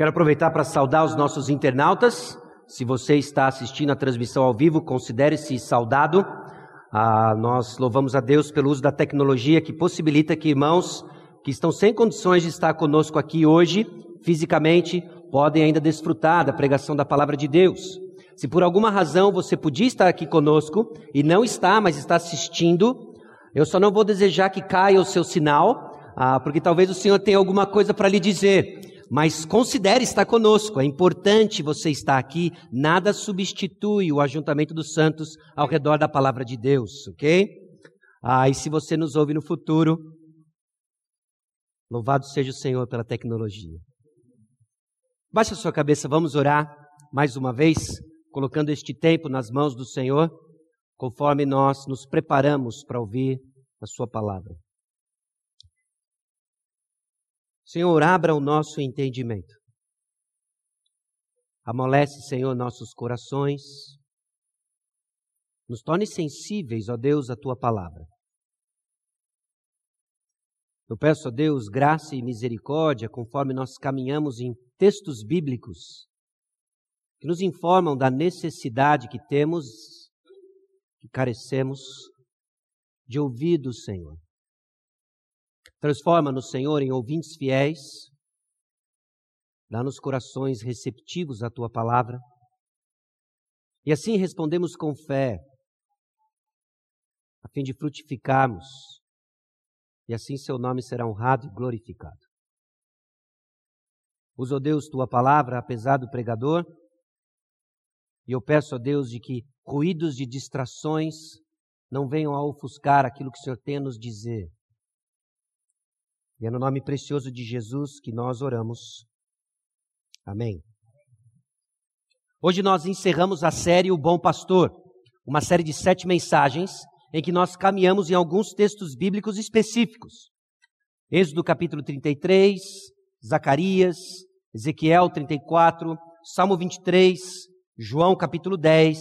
Quero aproveitar para saudar os nossos internautas. Se você está assistindo a transmissão ao vivo, considere-se saudado. Ah, nós louvamos a Deus pelo uso da tecnologia que possibilita que irmãos que estão sem condições de estar conosco aqui hoje, fisicamente, podem ainda desfrutar da pregação da palavra de Deus. Se por alguma razão você podia estar aqui conosco e não está, mas está assistindo, eu só não vou desejar que caia o seu sinal, ah, porque talvez o Senhor tenha alguma coisa para lhe dizer. Mas considere estar conosco, é importante você estar aqui, nada substitui o ajuntamento dos santos ao redor da palavra de Deus, ok? Ah, e se você nos ouve no futuro, louvado seja o Senhor pela tecnologia. Baixe a sua cabeça, vamos orar mais uma vez, colocando este tempo nas mãos do Senhor, conforme nós nos preparamos para ouvir a Sua palavra. Senhor, abra o nosso entendimento. Amolece, Senhor, nossos corações. Nos torne sensíveis, ó Deus, à tua palavra. Eu peço a Deus graça e misericórdia conforme nós caminhamos em textos bíblicos que nos informam da necessidade que temos, que carecemos de ouvir do Senhor. Transforma-nos, Senhor, em ouvintes fiéis. Dá-nos corações receptivos à tua palavra. E assim respondemos com fé, a fim de frutificarmos. E assim seu nome será honrado e glorificado. Usa, Deus, tua palavra, apesar do pregador. E eu peço a Deus de que ruídos de distrações não venham a ofuscar aquilo que o Senhor tem a nos dizer. E é no nome precioso de Jesus que nós oramos. Amém. Hoje nós encerramos a série O Bom Pastor, uma série de sete mensagens em que nós caminhamos em alguns textos bíblicos específicos. Êxodo capítulo 33, Zacarias, Ezequiel 34, Salmo 23, João capítulo 10,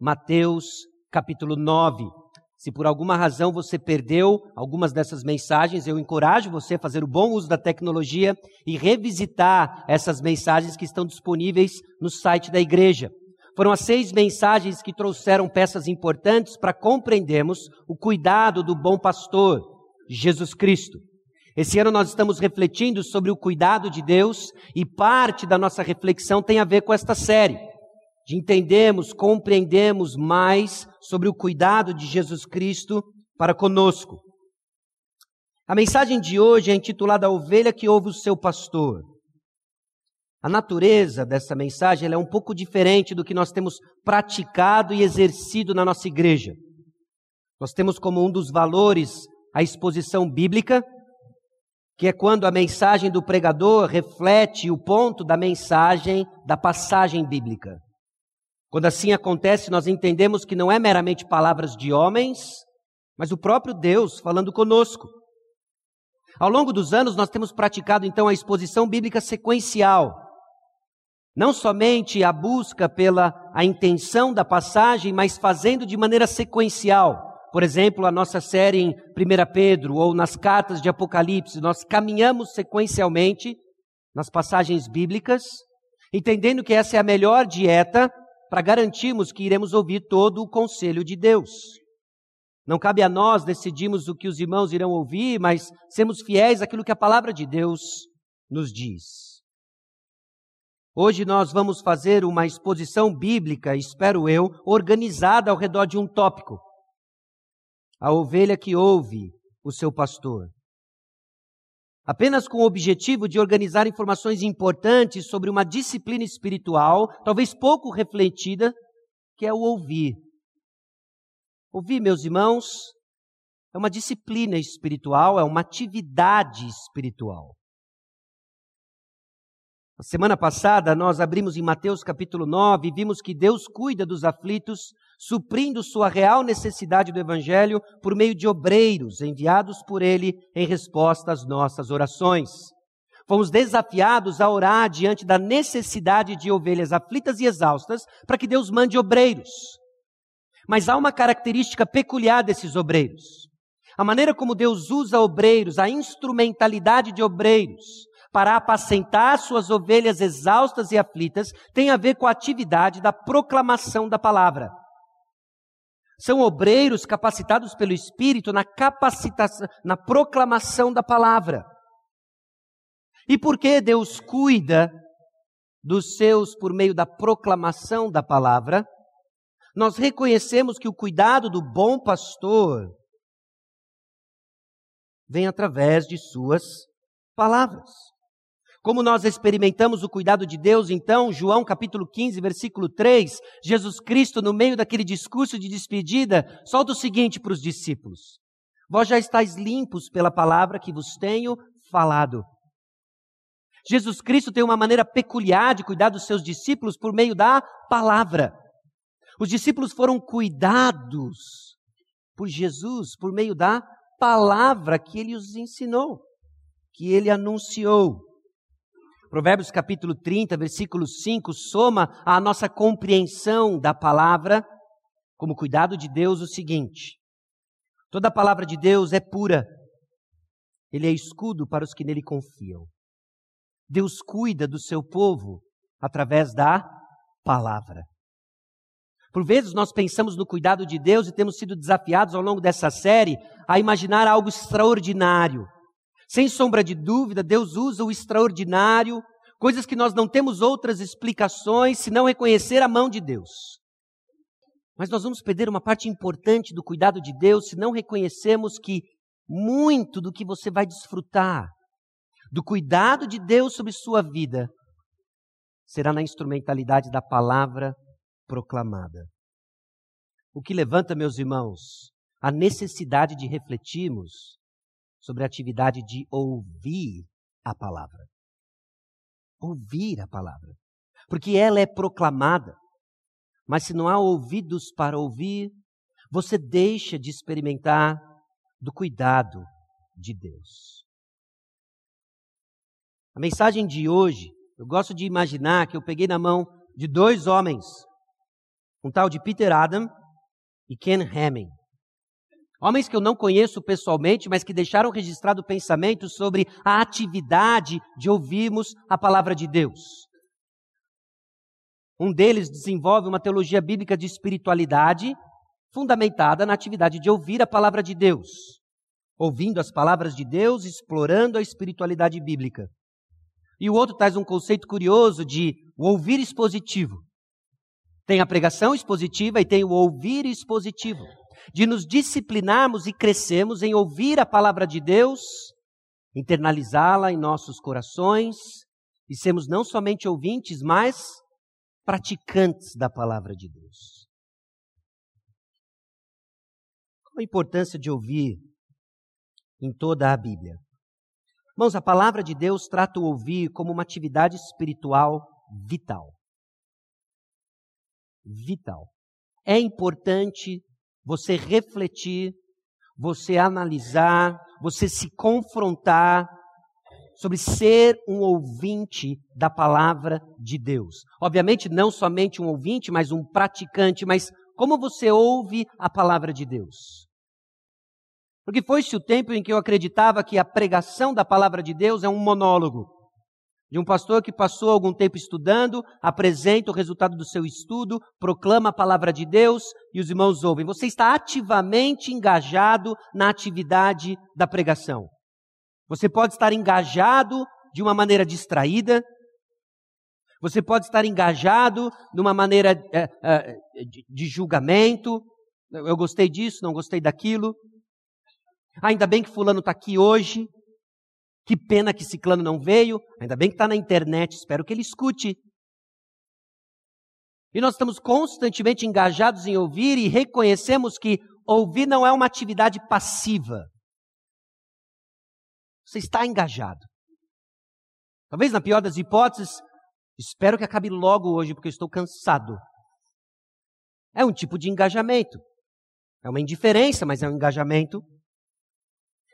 Mateus capítulo 9. Se por alguma razão você perdeu algumas dessas mensagens, eu encorajo você a fazer o bom uso da tecnologia e revisitar essas mensagens que estão disponíveis no site da igreja. Foram as seis mensagens que trouxeram peças importantes para compreendermos o cuidado do bom pastor, Jesus Cristo. Esse ano nós estamos refletindo sobre o cuidado de Deus e parte da nossa reflexão tem a ver com esta série de entendermos, compreendermos mais sobre o cuidado de Jesus Cristo para conosco. A mensagem de hoje é intitulada A Ovelha que Ouve o Seu Pastor. A natureza dessa mensagem é um pouco diferente do que nós temos praticado e exercido na nossa igreja. Nós temos como um dos valores a exposição bíblica, que é quando a mensagem do pregador reflete o ponto da mensagem da passagem bíblica. Quando assim acontece, nós entendemos que não é meramente palavras de homens, mas o próprio Deus falando conosco. Ao longo dos anos, nós temos praticado então a exposição bíblica sequencial. Não somente a busca pela a intenção da passagem, mas fazendo de maneira sequencial. Por exemplo, a nossa série em 1 Pedro ou nas cartas de Apocalipse, nós caminhamos sequencialmente nas passagens bíblicas, entendendo que essa é a melhor dieta para garantirmos que iremos ouvir todo o conselho de Deus. Não cabe a nós decidirmos o que os irmãos irão ouvir, mas sermos fiéis àquilo que a palavra de Deus nos diz. Hoje nós vamos fazer uma exposição bíblica, espero eu, organizada ao redor de um tópico. A ovelha que ouve o seu pastor apenas com o objetivo de organizar informações importantes sobre uma disciplina espiritual, talvez pouco refletida, que é o ouvir. Ouvir, meus irmãos, é uma disciplina espiritual, é uma atividade espiritual. A semana passada nós abrimos em Mateus capítulo 9 e vimos que Deus cuida dos aflitos, suprindo sua real necessidade do evangelho por meio de obreiros enviados por ele em resposta às nossas orações. Fomos desafiados a orar diante da necessidade de ovelhas aflitas e exaustas para que Deus mande obreiros. Mas há uma característica peculiar desses obreiros. A maneira como Deus usa obreiros, a instrumentalidade de obreiros, para apacentar suas ovelhas exaustas e aflitas, tem a ver com a atividade da proclamação da palavra. São obreiros capacitados pelo Espírito na capacitação, na proclamação da palavra. E por que Deus cuida dos seus por meio da proclamação da palavra? Nós reconhecemos que o cuidado do bom pastor vem através de suas palavras. Como nós experimentamos o cuidado de Deus, então, João capítulo 15, versículo 3, Jesus Cristo, no meio daquele discurso de despedida, solta o seguinte para os discípulos: Vós já estáis limpos pela palavra que vos tenho falado. Jesus Cristo tem uma maneira peculiar de cuidar dos seus discípulos por meio da palavra. Os discípulos foram cuidados por Jesus por meio da palavra que ele os ensinou, que ele anunciou. Provérbios capítulo 30, versículo 5, soma à nossa compreensão da palavra, como cuidado de Deus, o seguinte: toda a palavra de Deus é pura, ele é escudo para os que nele confiam. Deus cuida do seu povo através da palavra. Por vezes nós pensamos no cuidado de Deus e temos sido desafiados ao longo dessa série a imaginar algo extraordinário sem sombra de dúvida, Deus usa o extraordinário, coisas que nós não temos outras explicações se não reconhecer a mão de Deus. Mas nós vamos perder uma parte importante do cuidado de Deus se não reconhecemos que muito do que você vai desfrutar do cuidado de Deus sobre sua vida será na instrumentalidade da palavra proclamada. O que levanta, meus irmãos, a necessidade de refletirmos sobre a atividade de ouvir a palavra. Ouvir a palavra. Porque ela é proclamada. Mas se não há ouvidos para ouvir, você deixa de experimentar do cuidado de Deus. A mensagem de hoje, eu gosto de imaginar que eu peguei na mão de dois homens, um tal de Peter Adam e Ken Hamming. Homens que eu não conheço pessoalmente, mas que deixaram registrado pensamento sobre a atividade de ouvirmos a palavra de Deus. Um deles desenvolve uma teologia bíblica de espiritualidade fundamentada na atividade de ouvir a palavra de Deus, ouvindo as palavras de Deus, explorando a espiritualidade bíblica. E o outro traz um conceito curioso de o ouvir expositivo. Tem a pregação expositiva e tem o ouvir expositivo de nos disciplinarmos e crescermos em ouvir a palavra de Deus, internalizá-la em nossos corações e sermos não somente ouvintes, mas praticantes da palavra de Deus. Qual a importância de ouvir em toda a Bíblia? Irmãos, a palavra de Deus trata o ouvir como uma atividade espiritual vital. Vital. É importante você refletir, você analisar, você se confrontar sobre ser um ouvinte da palavra de Deus. Obviamente, não somente um ouvinte, mas um praticante, mas como você ouve a palavra de Deus? Porque foi-se o tempo em que eu acreditava que a pregação da palavra de Deus é um monólogo de um pastor que passou algum tempo estudando, apresenta o resultado do seu estudo, proclama a palavra de Deus e os irmãos ouvem. Você está ativamente engajado na atividade da pregação. Você pode estar engajado de uma maneira distraída, você pode estar engajado de uma maneira é, é, de, de julgamento. Eu gostei disso, não gostei daquilo. Ainda bem que Fulano está aqui hoje. Que pena que Ciclano não veio, ainda bem que está na internet, espero que ele escute. E nós estamos constantemente engajados em ouvir e reconhecemos que ouvir não é uma atividade passiva. Você está engajado. Talvez na pior das hipóteses, espero que acabe logo hoje, porque eu estou cansado. É um tipo de engajamento. É uma indiferença, mas é um engajamento.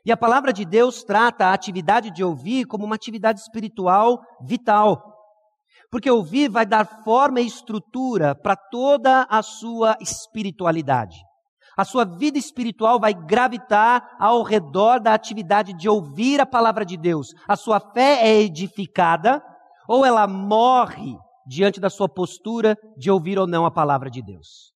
E a palavra de Deus trata a atividade de ouvir como uma atividade espiritual vital. Porque ouvir vai dar forma e estrutura para toda a sua espiritualidade. A sua vida espiritual vai gravitar ao redor da atividade de ouvir a palavra de Deus. A sua fé é edificada ou ela morre diante da sua postura de ouvir ou não a palavra de Deus.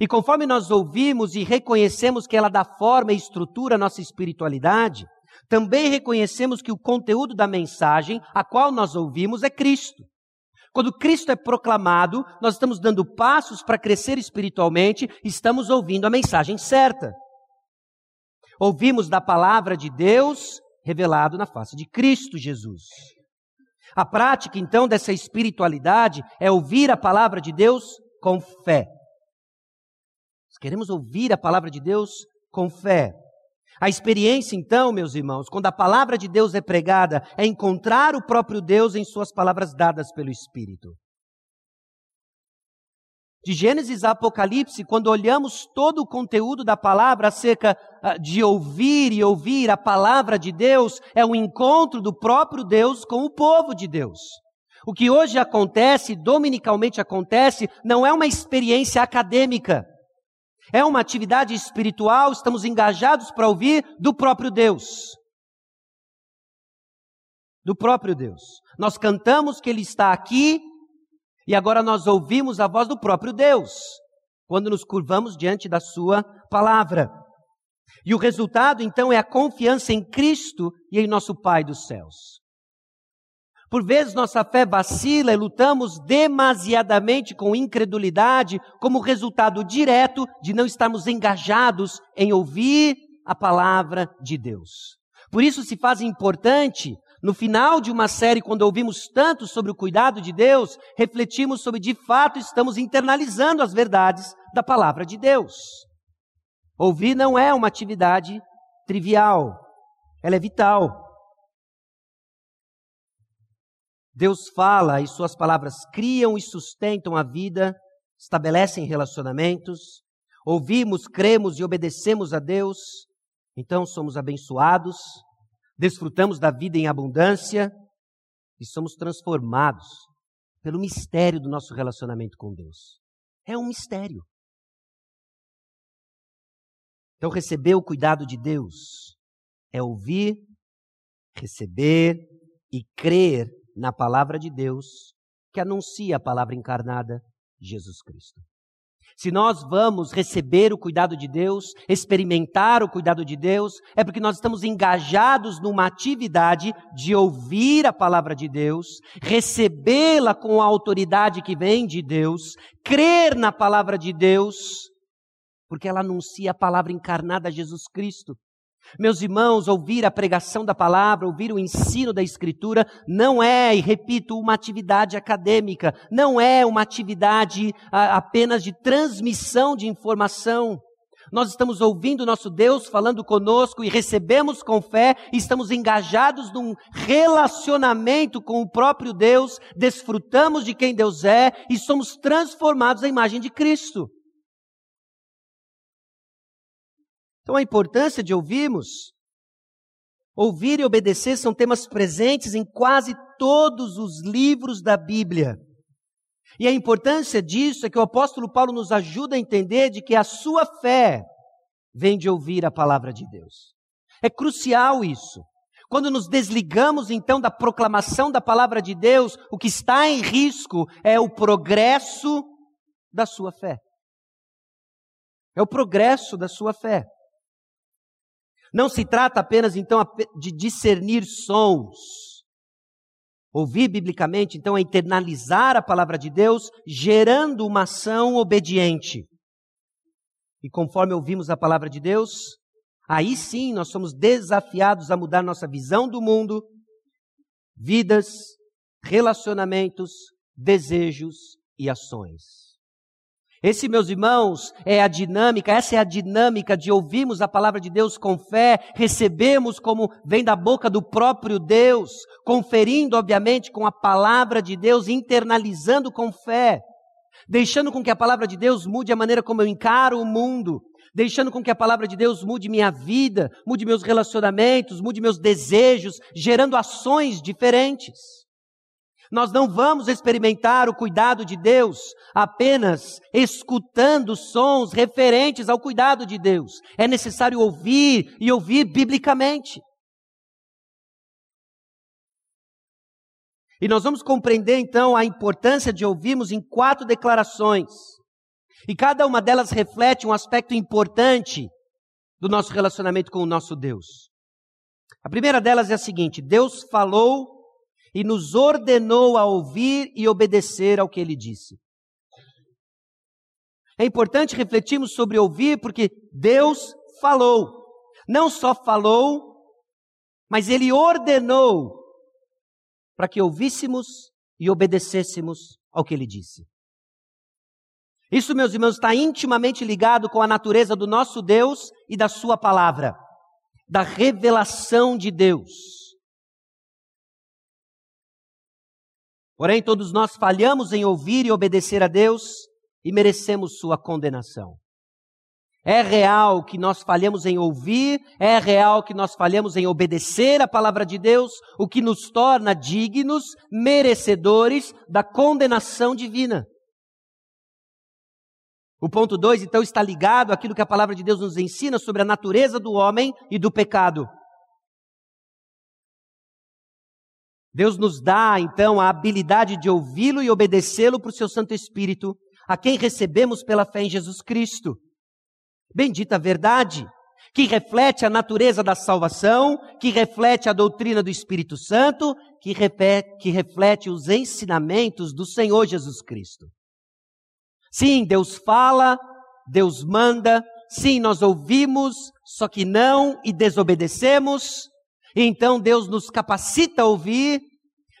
E conforme nós ouvimos e reconhecemos que ela dá forma e estrutura à nossa espiritualidade, também reconhecemos que o conteúdo da mensagem a qual nós ouvimos é Cristo. Quando Cristo é proclamado, nós estamos dando passos para crescer espiritualmente, estamos ouvindo a mensagem certa. Ouvimos da palavra de Deus revelado na face de Cristo Jesus. A prática, então, dessa espiritualidade é ouvir a palavra de Deus com fé. Queremos ouvir a palavra de Deus com fé. A experiência, então, meus irmãos, quando a palavra de Deus é pregada, é encontrar o próprio Deus em suas palavras dadas pelo Espírito. De Gênesis a Apocalipse, quando olhamos todo o conteúdo da palavra acerca ah, de ouvir e ouvir a palavra de Deus, é um encontro do próprio Deus com o povo de Deus. O que hoje acontece, dominicalmente acontece, não é uma experiência acadêmica. É uma atividade espiritual, estamos engajados para ouvir do próprio Deus. Do próprio Deus. Nós cantamos que Ele está aqui e agora nós ouvimos a voz do próprio Deus, quando nos curvamos diante da Sua palavra. E o resultado, então, é a confiança em Cristo e em nosso Pai dos céus. Por vezes nossa fé vacila e lutamos demasiadamente com incredulidade, como resultado direto de não estarmos engajados em ouvir a palavra de Deus. Por isso se faz importante no final de uma série, quando ouvimos tanto sobre o cuidado de Deus, refletimos sobre de fato estamos internalizando as verdades da palavra de Deus. Ouvir não é uma atividade trivial, ela é vital. Deus fala e suas palavras criam e sustentam a vida, estabelecem relacionamentos. Ouvimos, cremos e obedecemos a Deus, então somos abençoados, desfrutamos da vida em abundância e somos transformados pelo mistério do nosso relacionamento com Deus. É um mistério. Então, receber o cuidado de Deus é ouvir, receber e crer na palavra de Deus que anuncia a palavra encarnada, Jesus Cristo. Se nós vamos receber o cuidado de Deus, experimentar o cuidado de Deus, é porque nós estamos engajados numa atividade de ouvir a palavra de Deus, recebê-la com a autoridade que vem de Deus, crer na palavra de Deus, porque ela anuncia a palavra encarnada Jesus Cristo. Meus irmãos, ouvir a pregação da palavra, ouvir o ensino da Escritura, não é, e repito, uma atividade acadêmica, não é uma atividade apenas de transmissão de informação. Nós estamos ouvindo nosso Deus falando conosco e recebemos com fé, e estamos engajados num relacionamento com o próprio Deus, desfrutamos de quem Deus é e somos transformados à imagem de Cristo. Então, a importância de ouvirmos, ouvir e obedecer são temas presentes em quase todos os livros da Bíblia. E a importância disso é que o apóstolo Paulo nos ajuda a entender de que a sua fé vem de ouvir a palavra de Deus. É crucial isso. Quando nos desligamos então da proclamação da palavra de Deus, o que está em risco é o progresso da sua fé. É o progresso da sua fé. Não se trata apenas então de discernir sons. Ouvir biblicamente, então, é internalizar a palavra de Deus, gerando uma ação obediente. E conforme ouvimos a palavra de Deus, aí sim nós somos desafiados a mudar nossa visão do mundo, vidas, relacionamentos, desejos e ações. Esse, meus irmãos, é a dinâmica, essa é a dinâmica de ouvirmos a palavra de Deus com fé, recebemos como vem da boca do próprio Deus, conferindo, obviamente, com a palavra de Deus, internalizando com fé, deixando com que a palavra de Deus mude a maneira como eu encaro o mundo, deixando com que a palavra de Deus mude minha vida, mude meus relacionamentos, mude meus desejos, gerando ações diferentes. Nós não vamos experimentar o cuidado de Deus apenas escutando sons referentes ao cuidado de Deus. É necessário ouvir e ouvir biblicamente. E nós vamos compreender então a importância de ouvirmos em quatro declarações. E cada uma delas reflete um aspecto importante do nosso relacionamento com o nosso Deus. A primeira delas é a seguinte: Deus falou e nos ordenou a ouvir e obedecer ao que ele disse. É importante refletirmos sobre ouvir, porque Deus falou. Não só falou, mas ele ordenou para que ouvíssemos e obedecêssemos ao que ele disse. Isso, meus irmãos, está intimamente ligado com a natureza do nosso Deus e da Sua palavra, da revelação de Deus. Porém, todos nós falhamos em ouvir e obedecer a Deus e merecemos sua condenação. É real que nós falhamos em ouvir, é real que nós falhamos em obedecer a palavra de Deus, o que nos torna dignos, merecedores da condenação divina. O ponto 2, então, está ligado àquilo que a palavra de Deus nos ensina sobre a natureza do homem e do pecado. Deus nos dá, então, a habilidade de ouvi-lo e obedecê-lo por seu Santo Espírito, a quem recebemos pela fé em Jesus Cristo. Bendita verdade, que reflete a natureza da salvação, que reflete a doutrina do Espírito Santo, que, que reflete os ensinamentos do Senhor Jesus Cristo. Sim, Deus fala, Deus manda, sim, nós ouvimos, só que não e desobedecemos, então Deus nos capacita a ouvir,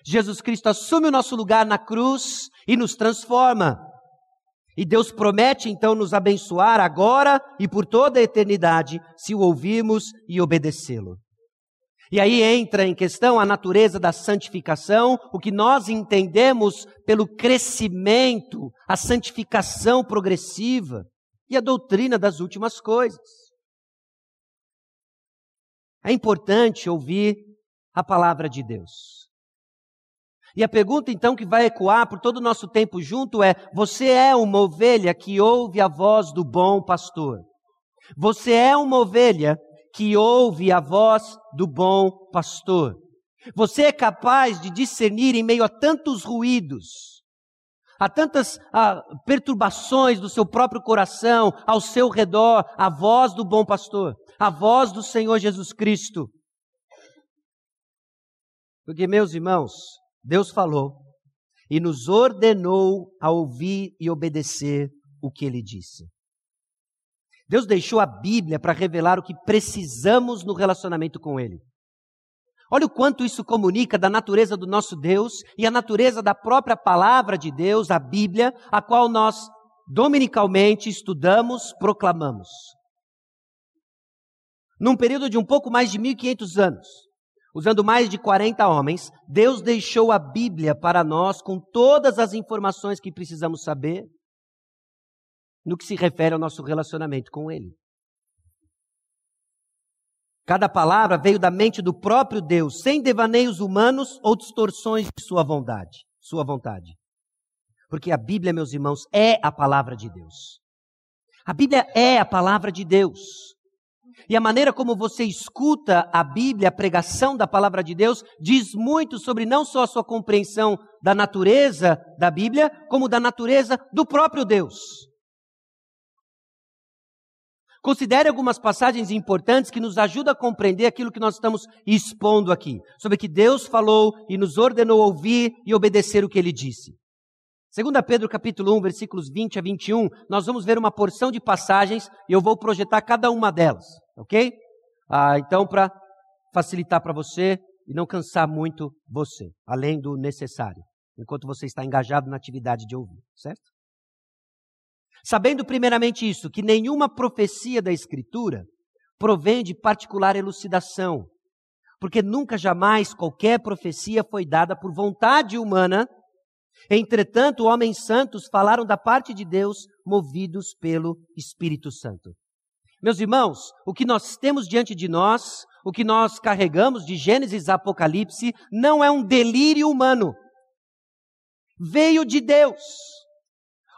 Jesus Cristo assume o nosso lugar na cruz e nos transforma. E Deus promete então nos abençoar agora e por toda a eternidade, se o ouvirmos e obedecê-lo. E aí entra em questão a natureza da santificação, o que nós entendemos pelo crescimento, a santificação progressiva e a doutrina das últimas coisas. É importante ouvir a palavra de Deus. E a pergunta então que vai ecoar por todo o nosso tempo junto é: você é uma ovelha que ouve a voz do bom pastor? Você é uma ovelha que ouve a voz do bom pastor? Você é capaz de discernir em meio a tantos ruídos, a tantas a, perturbações do seu próprio coração, ao seu redor, a voz do bom pastor? A voz do Senhor Jesus Cristo. Porque, meus irmãos, Deus falou e nos ordenou a ouvir e obedecer o que ele disse. Deus deixou a Bíblia para revelar o que precisamos no relacionamento com Ele. Olha o quanto isso comunica da natureza do nosso Deus e a natureza da própria palavra de Deus, a Bíblia, a qual nós dominicalmente estudamos, proclamamos num período de um pouco mais de 1500 anos, usando mais de 40 homens, Deus deixou a Bíblia para nós com todas as informações que precisamos saber no que se refere ao nosso relacionamento com Ele. Cada palavra veio da mente do próprio Deus, sem devaneios humanos ou distorções de sua vontade, sua vontade. Porque a Bíblia, meus irmãos, é a palavra de Deus. A Bíblia é a palavra de Deus. E a maneira como você escuta a Bíblia, a pregação da palavra de Deus, diz muito sobre não só a sua compreensão da natureza da Bíblia, como da natureza do próprio Deus. Considere algumas passagens importantes que nos ajudam a compreender aquilo que nós estamos expondo aqui, sobre que Deus falou e nos ordenou ouvir e obedecer o que ele disse. 2 Pedro capítulo 1, versículos 20 a 21, nós vamos ver uma porção de passagens e eu vou projetar cada uma delas. Ok? Ah, então, para facilitar para você e não cansar muito você, além do necessário, enquanto você está engajado na atividade de ouvir, certo? Sabendo primeiramente isso, que nenhuma profecia da Escritura provém de particular elucidação, porque nunca jamais qualquer profecia foi dada por vontade humana. Entretanto, homens santos falaram da parte de Deus, movidos pelo Espírito Santo. Meus irmãos, o que nós temos diante de nós, o que nós carregamos de Gênesis a Apocalipse, não é um delírio humano. veio de Deus.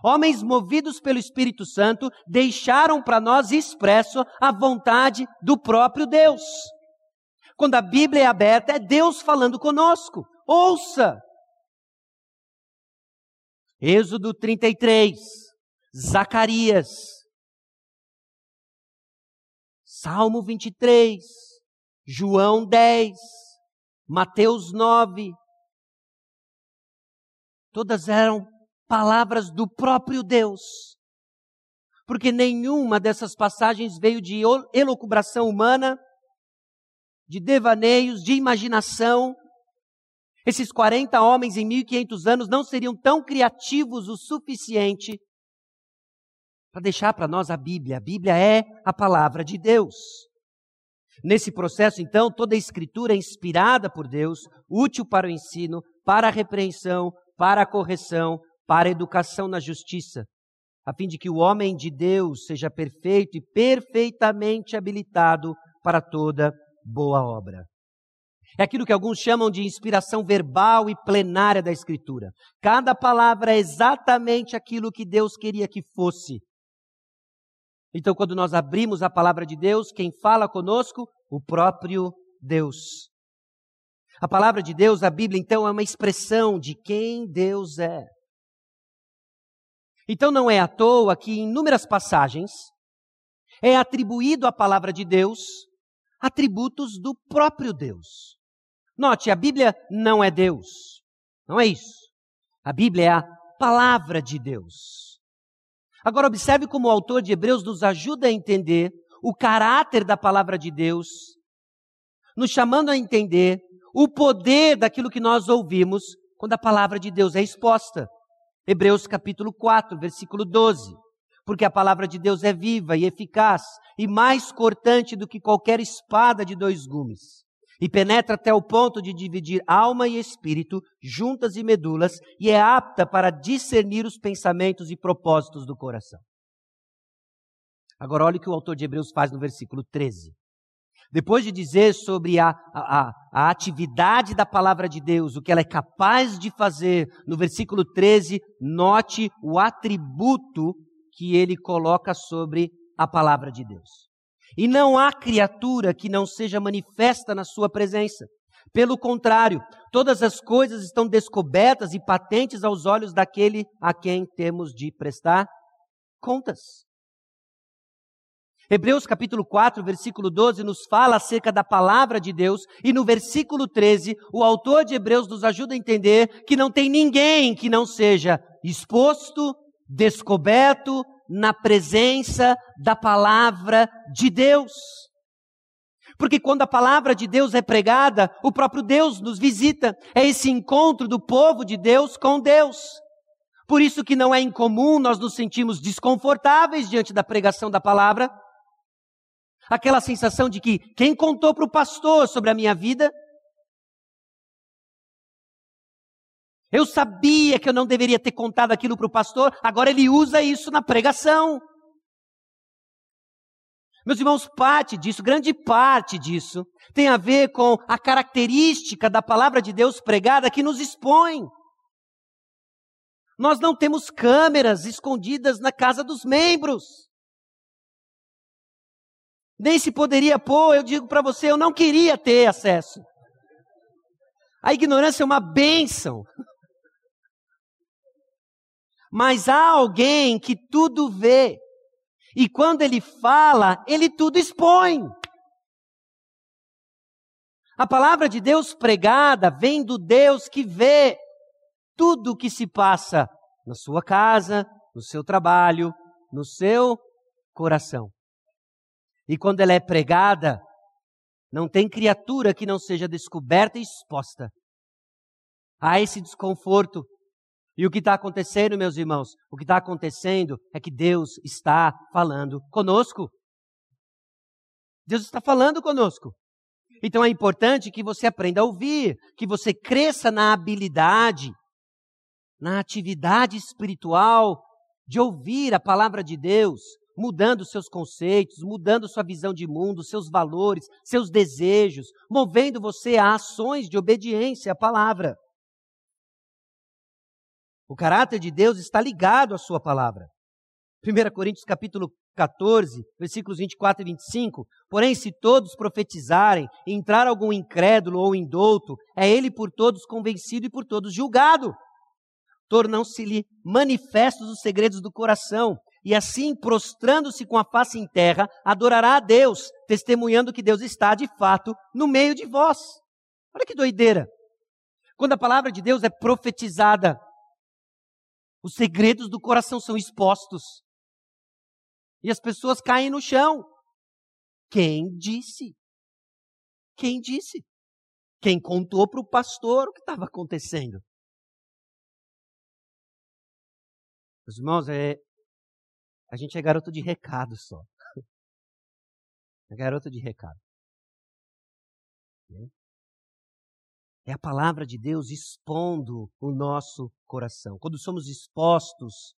Homens movidos pelo Espírito Santo deixaram para nós expresso a vontade do próprio Deus. Quando a Bíblia é aberta, é Deus falando conosco. Ouça! Êxodo 33, Zacarias, Salmo 23, João 10, Mateus 9. Todas eram palavras do próprio Deus. Porque nenhuma dessas passagens veio de elucubração humana, de devaneios, de imaginação. Esses 40 homens em 1500 anos não seriam tão criativos o suficiente para deixar para nós a Bíblia. A Bíblia é a palavra de Deus. Nesse processo, então, toda a escritura é inspirada por Deus, útil para o ensino, para a repreensão, para a correção, para a educação na justiça, a fim de que o homem de Deus seja perfeito e perfeitamente habilitado para toda boa obra. É aquilo que alguns chamam de inspiração verbal e plenária da Escritura. Cada palavra é exatamente aquilo que Deus queria que fosse. Então, quando nós abrimos a palavra de Deus, quem fala conosco? O próprio Deus. A palavra de Deus, a Bíblia, então, é uma expressão de quem Deus é. Então não é à toa que em inúmeras passagens é atribuído à palavra de Deus atributos do próprio Deus. Note, a Bíblia não é Deus. Não é isso. A Bíblia é a palavra de Deus. Agora observe como o autor de Hebreus nos ajuda a entender o caráter da palavra de Deus, nos chamando a entender o poder daquilo que nós ouvimos quando a palavra de Deus é exposta. Hebreus capítulo 4, versículo 12. Porque a palavra de Deus é viva e eficaz e mais cortante do que qualquer espada de dois gumes. E penetra até o ponto de dividir alma e espírito, juntas e medulas, e é apta para discernir os pensamentos e propósitos do coração. Agora, olha o que o autor de Hebreus faz no versículo 13. Depois de dizer sobre a, a, a, atividade da palavra de Deus, o que ela é capaz de fazer, no versículo 13, note o atributo que ele coloca sobre a palavra de Deus. E não há criatura que não seja manifesta na sua presença. Pelo contrário, todas as coisas estão descobertas e patentes aos olhos daquele a quem temos de prestar contas. Hebreus capítulo 4, versículo 12 nos fala acerca da palavra de Deus e no versículo 13, o autor de Hebreus nos ajuda a entender que não tem ninguém que não seja exposto, descoberto na presença da palavra de Deus. Porque quando a palavra de Deus é pregada, o próprio Deus nos visita. É esse encontro do povo de Deus com Deus. Por isso que não é incomum nós nos sentimos desconfortáveis diante da pregação da palavra, Aquela sensação de que quem contou para o pastor sobre a minha vida? Eu sabia que eu não deveria ter contado aquilo para o pastor, agora ele usa isso na pregação. Meus irmãos, parte disso, grande parte disso, tem a ver com a característica da palavra de Deus pregada que nos expõe. Nós não temos câmeras escondidas na casa dos membros. Nem se poderia pôr, eu digo para você, eu não queria ter acesso. A ignorância é uma bênção. Mas há alguém que tudo vê. E quando ele fala, ele tudo expõe. A palavra de Deus pregada vem do Deus que vê tudo o que se passa na sua casa, no seu trabalho, no seu coração. E quando ela é pregada, não tem criatura que não seja descoberta e exposta. Há esse desconforto. E o que está acontecendo, meus irmãos? O que está acontecendo é que Deus está falando conosco. Deus está falando conosco. Então é importante que você aprenda a ouvir, que você cresça na habilidade, na atividade espiritual de ouvir a palavra de Deus, mudando seus conceitos, mudando sua visão de mundo, seus valores, seus desejos, movendo você a ações de obediência à palavra. O caráter de Deus está ligado à sua palavra. 1 Coríntios capítulo 14, versículos 24 e 25. Porém, se todos profetizarem, entrar algum incrédulo ou indouto, é ele por todos convencido e por todos julgado. Tornam-se-lhe manifestos os segredos do coração. E assim, prostrando-se com a face em terra, adorará a Deus, testemunhando que Deus está de fato no meio de vós. Olha que doideira. Quando a palavra de Deus é profetizada, os segredos do coração são expostos. E as pessoas caem no chão. Quem disse? Quem disse? Quem contou para o pastor o que estava acontecendo? Os irmãos, é, a gente é garoto de recado só. É garoto de recado. É a palavra de Deus expondo o nosso coração. Quando somos expostos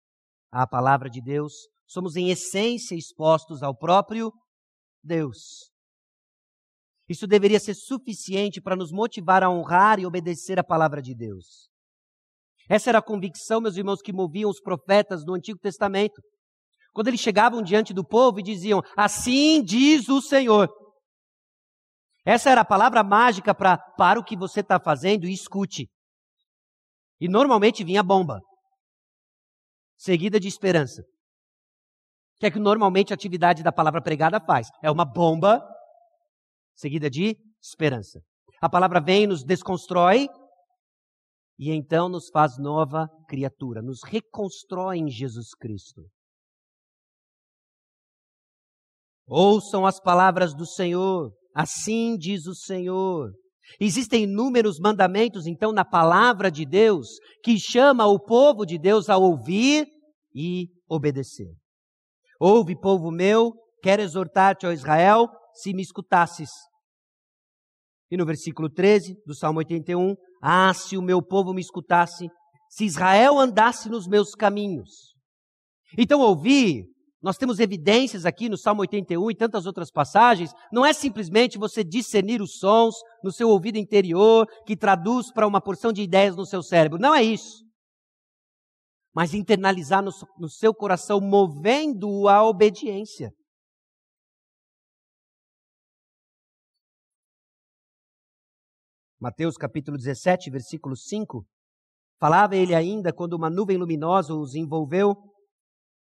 à palavra de Deus, somos em essência expostos ao próprio Deus. Isso deveria ser suficiente para nos motivar a honrar e obedecer a palavra de Deus. Essa era a convicção, meus irmãos, que moviam os profetas no Antigo Testamento. Quando eles chegavam diante do povo e diziam: Assim diz o Senhor. Essa era a palavra mágica para para o que você está fazendo e escute. E normalmente vinha bomba, seguida de esperança. Que é que normalmente a atividade da palavra pregada faz? É uma bomba seguida de esperança. A palavra vem, nos desconstrói e então nos faz nova criatura, nos reconstrói em Jesus Cristo. Ouçam as palavras do Senhor, assim diz o Senhor. Existem inúmeros mandamentos, então, na palavra de Deus, que chama o povo de Deus a ouvir e obedecer. Ouve, povo meu, quero exortar-te, ó Israel, se me escutasses. E no versículo 13 do Salmo 81, ah, se o meu povo me escutasse, se Israel andasse nos meus caminhos. Então, ouvir nós temos evidências aqui no Salmo 81 e tantas outras passagens. Não é simplesmente você discernir os sons no seu ouvido interior, que traduz para uma porção de ideias no seu cérebro. Não é isso. Mas internalizar no, no seu coração, movendo-o à obediência. Mateus capítulo 17, versículo 5. Falava ele ainda quando uma nuvem luminosa os envolveu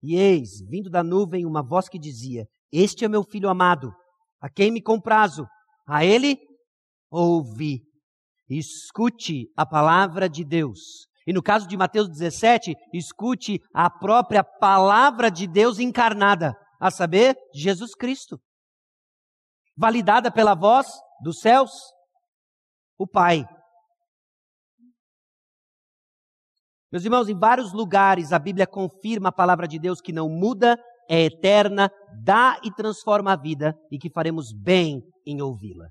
e eis, vindo da nuvem, uma voz que dizia: Este é meu filho amado, a quem me comprazo. A ele ouvi. Escute a palavra de Deus. E no caso de Mateus 17, escute a própria palavra de Deus encarnada, a saber, Jesus Cristo. Validada pela voz dos céus, o Pai. Meus irmãos, em vários lugares a Bíblia confirma a palavra de Deus que não muda, é eterna, dá e transforma a vida e que faremos bem em ouvi-la.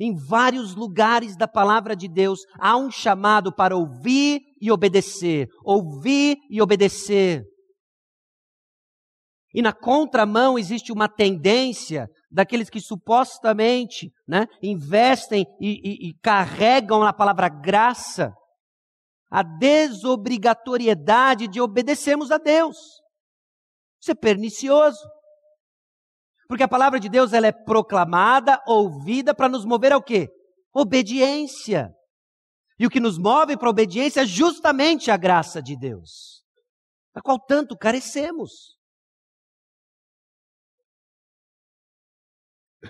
Em vários lugares da palavra de Deus há um chamado para ouvir e obedecer, ouvir e obedecer. E na contramão existe uma tendência daqueles que supostamente né, investem e, e, e carregam a palavra graça a desobrigatoriedade de obedecermos a Deus. Isso é pernicioso. Porque a palavra de Deus ela é proclamada, ouvida para nos mover ao quê? Obediência. E o que nos move para a obediência é justamente a graça de Deus, da qual tanto carecemos.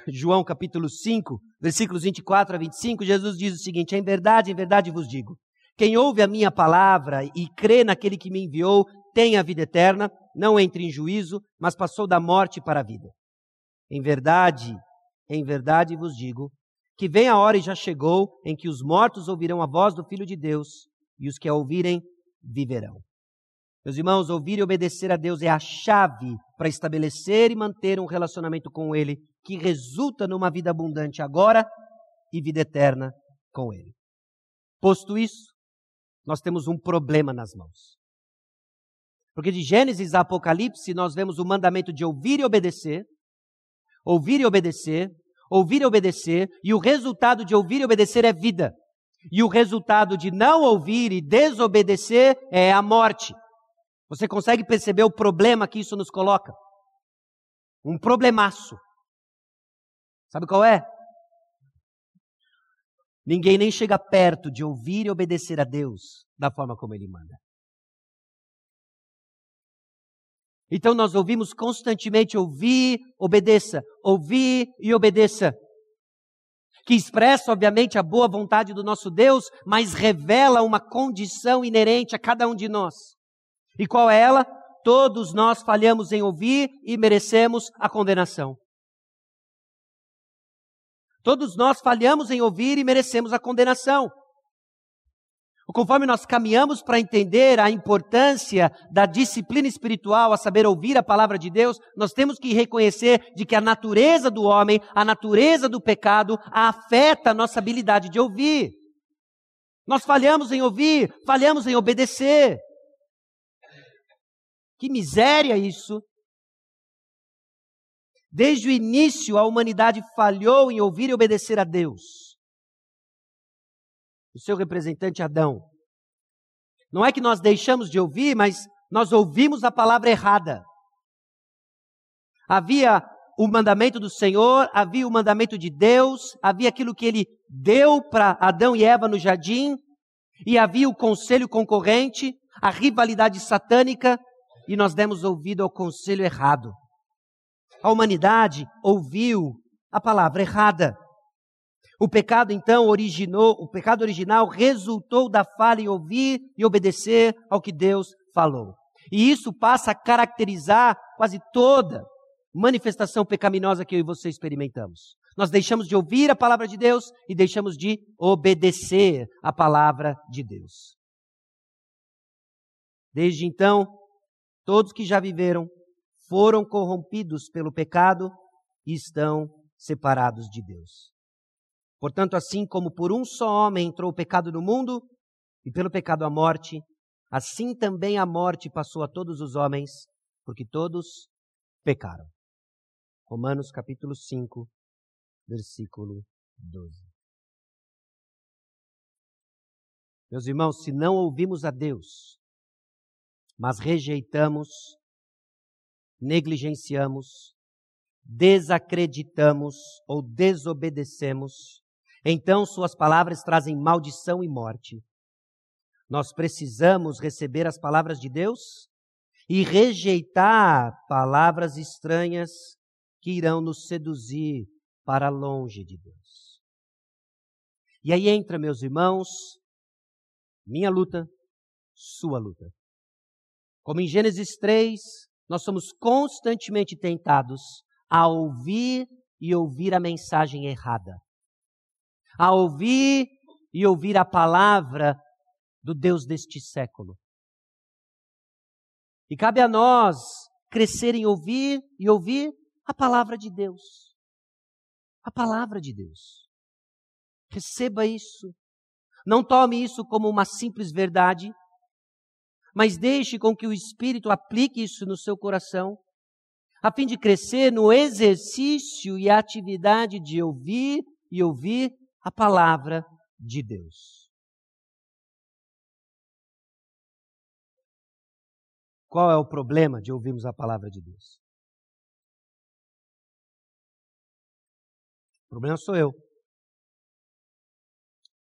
João capítulo 5, versículos 24 a 25, Jesus diz o seguinte: Em verdade, em verdade vos digo, quem ouve a minha palavra e crê naquele que me enviou tem a vida eterna, não entra em juízo, mas passou da morte para a vida. Em verdade, em verdade vos digo, que vem a hora e já chegou em que os mortos ouvirão a voz do Filho de Deus e os que a ouvirem viverão. Meus irmãos, ouvir e obedecer a Deus é a chave para estabelecer e manter um relacionamento com Ele que resulta numa vida abundante agora e vida eterna com Ele. Posto isso, nós temos um problema nas mãos. Porque de Gênesis a Apocalipse nós vemos o mandamento de ouvir e obedecer, ouvir e obedecer, ouvir e obedecer, e o resultado de ouvir e obedecer é vida. E o resultado de não ouvir e desobedecer é a morte. Você consegue perceber o problema que isso nos coloca? Um problemaço. Sabe qual é? Ninguém nem chega perto de ouvir e obedecer a Deus da forma como Ele manda. Então nós ouvimos constantemente ouvir, obedeça, ouvir e obedeça. Que expressa, obviamente, a boa vontade do nosso Deus, mas revela uma condição inerente a cada um de nós. E qual é ela? Todos nós falhamos em ouvir e merecemos a condenação. Todos nós falhamos em ouvir e merecemos a condenação. Conforme nós caminhamos para entender a importância da disciplina espiritual, a saber ouvir a palavra de Deus, nós temos que reconhecer de que a natureza do homem, a natureza do pecado, afeta a nossa habilidade de ouvir. Nós falhamos em ouvir, falhamos em obedecer. Que miséria isso! Desde o início, a humanidade falhou em ouvir e obedecer a Deus. O seu representante Adão. Não é que nós deixamos de ouvir, mas nós ouvimos a palavra errada. Havia o mandamento do Senhor, havia o mandamento de Deus, havia aquilo que ele deu para Adão e Eva no jardim, e havia o conselho concorrente, a rivalidade satânica, e nós demos ouvido ao conselho errado a humanidade ouviu a palavra errada. O pecado então originou, o pecado original resultou da falha em ouvir e obedecer ao que Deus falou. E isso passa a caracterizar quase toda manifestação pecaminosa que eu e você experimentamos. Nós deixamos de ouvir a palavra de Deus e deixamos de obedecer a palavra de Deus. Desde então, todos que já viveram foram corrompidos pelo pecado e estão separados de Deus. Portanto, assim como por um só homem entrou o pecado no mundo, e pelo pecado a morte, assim também a morte passou a todos os homens, porque todos pecaram. Romanos capítulo 5, versículo 12. Meus irmãos, se não ouvimos a Deus, mas rejeitamos negligenciamos, desacreditamos ou desobedecemos, então suas palavras trazem maldição e morte. Nós precisamos receber as palavras de Deus e rejeitar palavras estranhas que irão nos seduzir para longe de Deus. E aí entra, meus irmãos, minha luta, sua luta. Como em Gênesis 3, nós somos constantemente tentados a ouvir e ouvir a mensagem errada, a ouvir e ouvir a palavra do Deus deste século. E cabe a nós crescer em ouvir e ouvir a palavra de Deus. A palavra de Deus. Receba isso. Não tome isso como uma simples verdade, mas deixe com que o Espírito aplique isso no seu coração, a fim de crescer no exercício e atividade de ouvir e ouvir a palavra de Deus. Qual é o problema de ouvirmos a palavra de Deus? O problema sou eu. O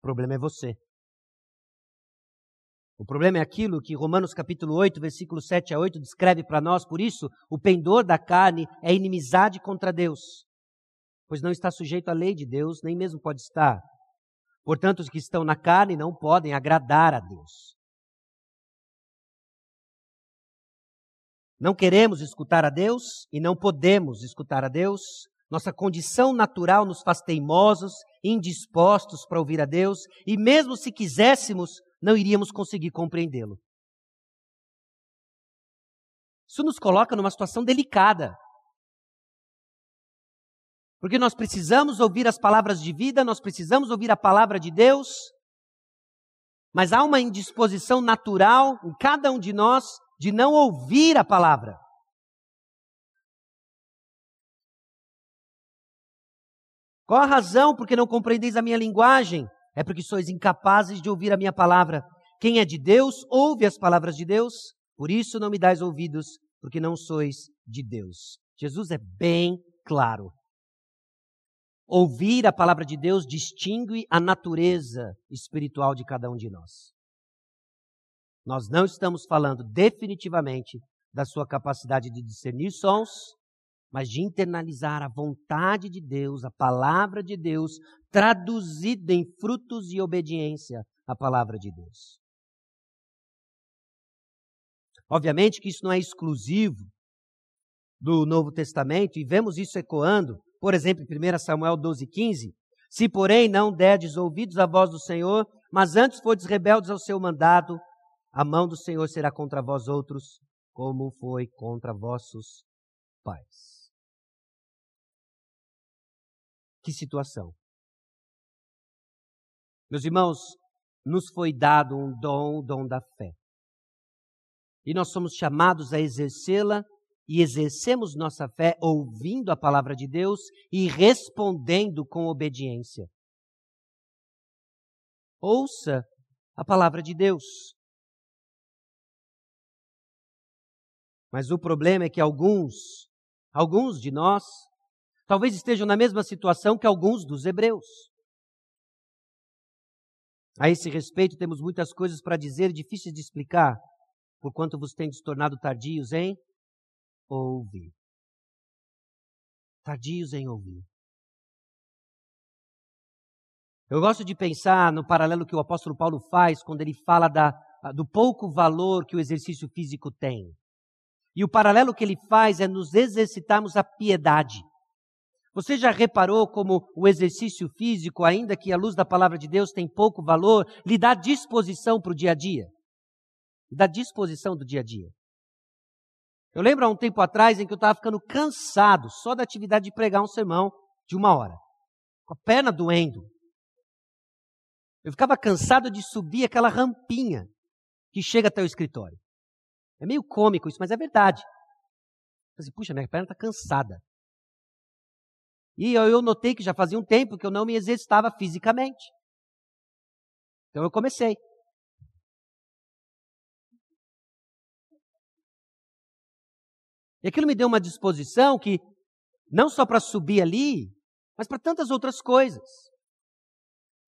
problema é você. O problema é aquilo que Romanos capítulo 8, versículo 7 a 8 descreve para nós, por isso, o pendor da carne é inimizade contra Deus, pois não está sujeito à lei de Deus, nem mesmo pode estar. Portanto, os que estão na carne não podem agradar a Deus. Não queremos escutar a Deus e não podemos escutar a Deus. Nossa condição natural nos faz teimosos, indispostos para ouvir a Deus, e mesmo se quiséssemos, não iríamos conseguir compreendê-lo. Isso nos coloca numa situação delicada. Porque nós precisamos ouvir as palavras de vida, nós precisamos ouvir a palavra de Deus, mas há uma indisposição natural em cada um de nós de não ouvir a palavra. Qual a razão porque não compreendeis a minha linguagem? É porque sois incapazes de ouvir a minha palavra. Quem é de Deus, ouve as palavras de Deus. Por isso não me dais ouvidos, porque não sois de Deus. Jesus é bem claro. Ouvir a palavra de Deus distingue a natureza espiritual de cada um de nós. Nós não estamos falando definitivamente da sua capacidade de discernir sons, mas de internalizar a vontade de Deus, a palavra de Deus, traduzida em frutos e obediência à palavra de Deus. Obviamente que isso não é exclusivo do Novo Testamento, e vemos isso ecoando, por exemplo, em 1 Samuel 12, 15. Se, porém, não derdes ouvidos à voz do Senhor, mas antes fordes rebeldes ao seu mandado, a mão do Senhor será contra vós outros, como foi contra vossos pais. Que situação. Meus irmãos, nos foi dado um dom, o dom da fé. E nós somos chamados a exercê-la e exercemos nossa fé ouvindo a palavra de Deus e respondendo com obediência. Ouça a palavra de Deus. Mas o problema é que alguns, alguns de nós, talvez estejam na mesma situação que alguns dos hebreus. A esse respeito, temos muitas coisas para dizer, difíceis de explicar, porquanto vos tendes tornado tardios em ouvir. Tardios em ouvir. Eu gosto de pensar no paralelo que o apóstolo Paulo faz quando ele fala da, do pouco valor que o exercício físico tem. E o paralelo que ele faz é nos exercitarmos a piedade. Você já reparou como o exercício físico, ainda que a luz da palavra de Deus tem pouco valor, lhe dá disposição para o dia a dia? Da disposição do dia a dia. Eu lembro há um tempo atrás em que eu estava ficando cansado só da atividade de pregar um sermão de uma hora, com a perna doendo. Eu ficava cansado de subir aquela rampinha que chega até o escritório. É meio cômico isso, mas é verdade. Assim, puxa, minha perna está cansada. E eu notei que já fazia um tempo que eu não me exercitava fisicamente. Então eu comecei. E aquilo me deu uma disposição que, não só para subir ali, mas para tantas outras coisas.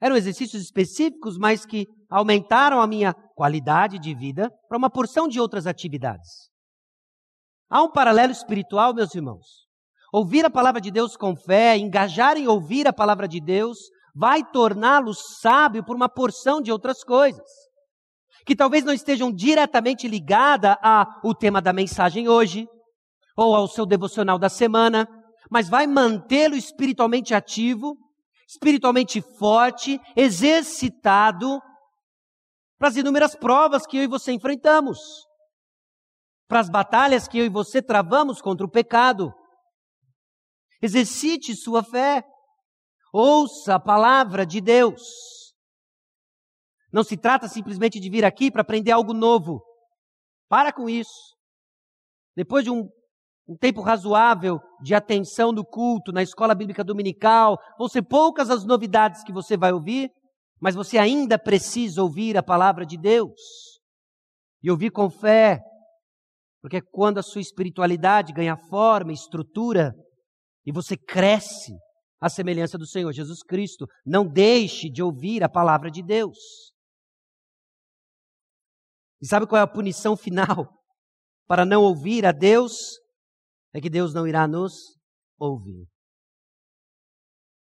Eram exercícios específicos, mas que aumentaram a minha qualidade de vida para uma porção de outras atividades. Há um paralelo espiritual, meus irmãos. Ouvir a palavra de Deus com fé, engajar em ouvir a palavra de Deus, vai torná-lo sábio por uma porção de outras coisas. Que talvez não estejam diretamente ligadas ao tema da mensagem hoje, ou ao seu devocional da semana, mas vai mantê-lo espiritualmente ativo, espiritualmente forte, exercitado para as inúmeras provas que eu e você enfrentamos, para as batalhas que eu e você travamos contra o pecado. Exercite sua fé. Ouça a palavra de Deus. Não se trata simplesmente de vir aqui para aprender algo novo. Para com isso. Depois de um um tempo razoável de atenção no culto, na escola bíblica dominical. Vão ser poucas as novidades que você vai ouvir, mas você ainda precisa ouvir a palavra de Deus. E ouvir com fé, porque quando a sua espiritualidade ganha forma, estrutura, e você cresce à semelhança do Senhor Jesus Cristo. Não deixe de ouvir a palavra de Deus. E sabe qual é a punição final para não ouvir a Deus? é que Deus não irá nos ouvir.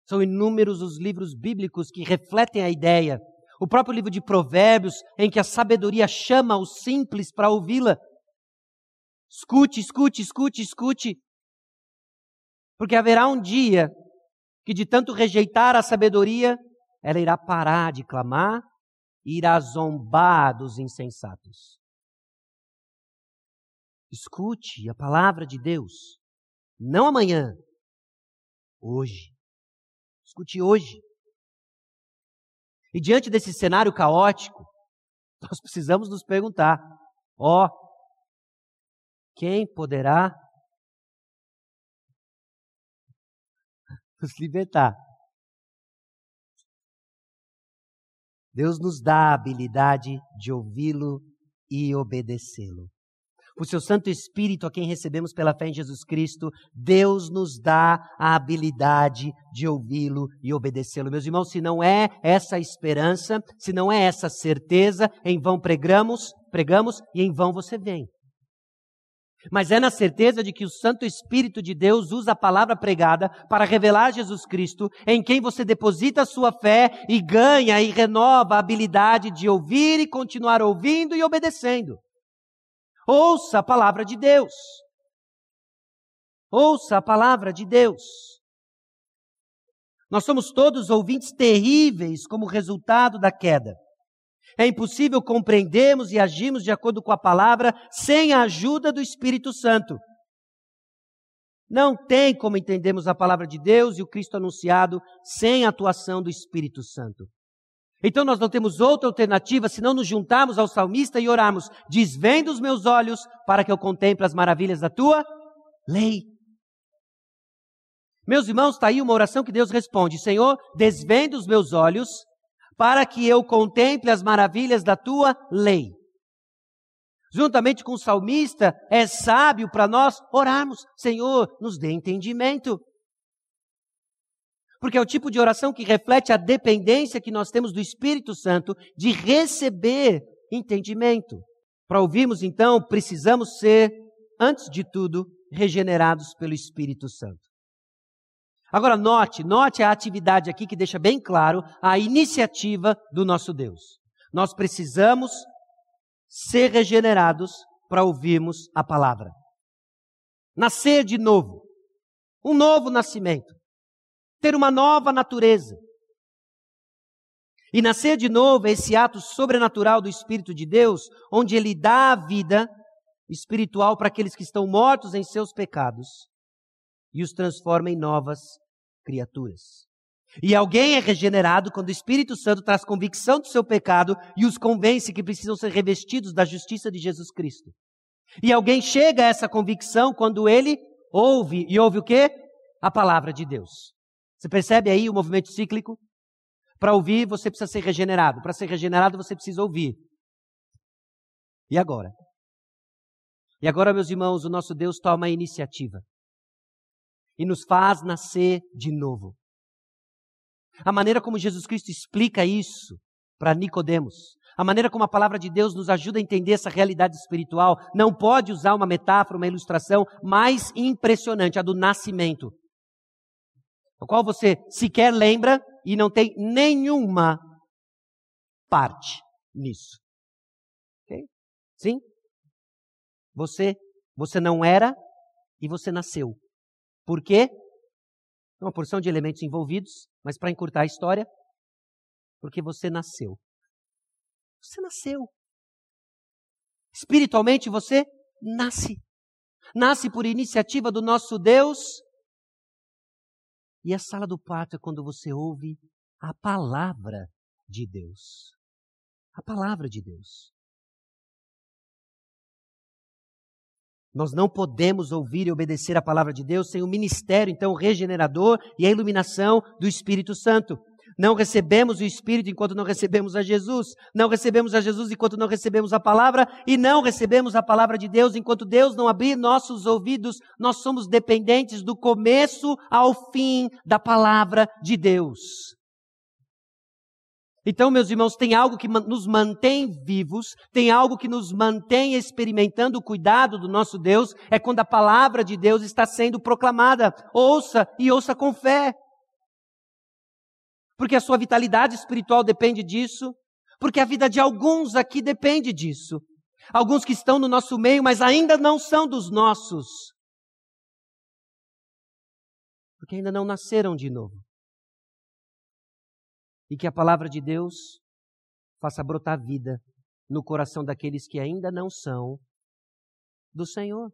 São inúmeros os livros bíblicos que refletem a ideia. O próprio livro de Provérbios, em que a sabedoria chama os simples para ouvi-la. Escute, escute, escute, escute. Porque haverá um dia que, de tanto rejeitar a sabedoria, ela irá parar de clamar e irá zombar dos insensatos. Escute a palavra de Deus. Não amanhã. Hoje. Escute hoje. E diante desse cenário caótico, nós precisamos nos perguntar: ó, oh, quem poderá nos libertar? Deus nos dá a habilidade de ouvi-lo e obedecê-lo. Por seu Santo Espírito, a quem recebemos pela fé em Jesus Cristo, Deus nos dá a habilidade de ouvi-lo e obedecê-lo. Meus irmãos, se não é essa esperança, se não é essa certeza, em vão pregamos, pregamos e em vão você vem. Mas é na certeza de que o Santo Espírito de Deus usa a palavra pregada para revelar Jesus Cristo, em quem você deposita a sua fé e ganha e renova a habilidade de ouvir e continuar ouvindo e obedecendo. Ouça a palavra de Deus. Ouça a palavra de Deus. Nós somos todos ouvintes terríveis como resultado da queda. É impossível compreendermos e agirmos de acordo com a palavra sem a ajuda do Espírito Santo. Não tem como entendermos a palavra de Deus e o Cristo anunciado sem a atuação do Espírito Santo. Então nós não temos outra alternativa senão nos juntarmos ao salmista e orarmos: desvenda os meus olhos para que eu contemple as maravilhas da tua lei. Meus irmãos, está aí uma oração que Deus responde: Senhor, desvenda os meus olhos para que eu contemple as maravilhas da tua lei. Juntamente com o salmista, é sábio para nós orarmos: Senhor, nos dê entendimento. Porque é o tipo de oração que reflete a dependência que nós temos do Espírito Santo de receber entendimento. Para ouvirmos, então, precisamos ser, antes de tudo, regenerados pelo Espírito Santo. Agora, note, note a atividade aqui que deixa bem claro a iniciativa do nosso Deus. Nós precisamos ser regenerados para ouvirmos a palavra. Nascer de novo. Um novo nascimento. Ter uma nova natureza. E nascer de novo é esse ato sobrenatural do Espírito de Deus, onde ele dá a vida espiritual para aqueles que estão mortos em seus pecados e os transforma em novas criaturas. E alguém é regenerado quando o Espírito Santo traz convicção do seu pecado e os convence que precisam ser revestidos da justiça de Jesus Cristo. E alguém chega a essa convicção quando ele ouve, e ouve o quê? A palavra de Deus. Você percebe aí o movimento cíclico? Para ouvir, você precisa ser regenerado. Para ser regenerado, você precisa ouvir. E agora? E agora, meus irmãos, o nosso Deus toma a iniciativa e nos faz nascer de novo. A maneira como Jesus Cristo explica isso para Nicodemos, a maneira como a palavra de Deus nos ajuda a entender essa realidade espiritual, não pode usar uma metáfora, uma ilustração mais impressionante, a do nascimento. O qual você sequer lembra e não tem nenhuma parte nisso. Okay? Sim? Você, você não era e você nasceu. Por quê? Uma porção de elementos envolvidos, mas para encurtar a história, porque você nasceu. Você nasceu. Espiritualmente você nasce. Nasce por iniciativa do nosso Deus. E a sala do parto é quando você ouve a palavra de Deus. A palavra de Deus. Nós não podemos ouvir e obedecer a palavra de Deus sem o ministério, então, regenerador e a iluminação do Espírito Santo. Não recebemos o Espírito enquanto não recebemos a Jesus. Não recebemos a Jesus enquanto não recebemos a palavra. E não recebemos a palavra de Deus enquanto Deus não abrir nossos ouvidos. Nós somos dependentes do começo ao fim da palavra de Deus. Então, meus irmãos, tem algo que nos mantém vivos, tem algo que nos mantém experimentando o cuidado do nosso Deus, é quando a palavra de Deus está sendo proclamada. Ouça e ouça com fé. Porque a sua vitalidade espiritual depende disso, porque a vida de alguns aqui depende disso. Alguns que estão no nosso meio, mas ainda não são dos nossos. Porque ainda não nasceram de novo e que a palavra de Deus faça brotar vida no coração daqueles que ainda não são do Senhor.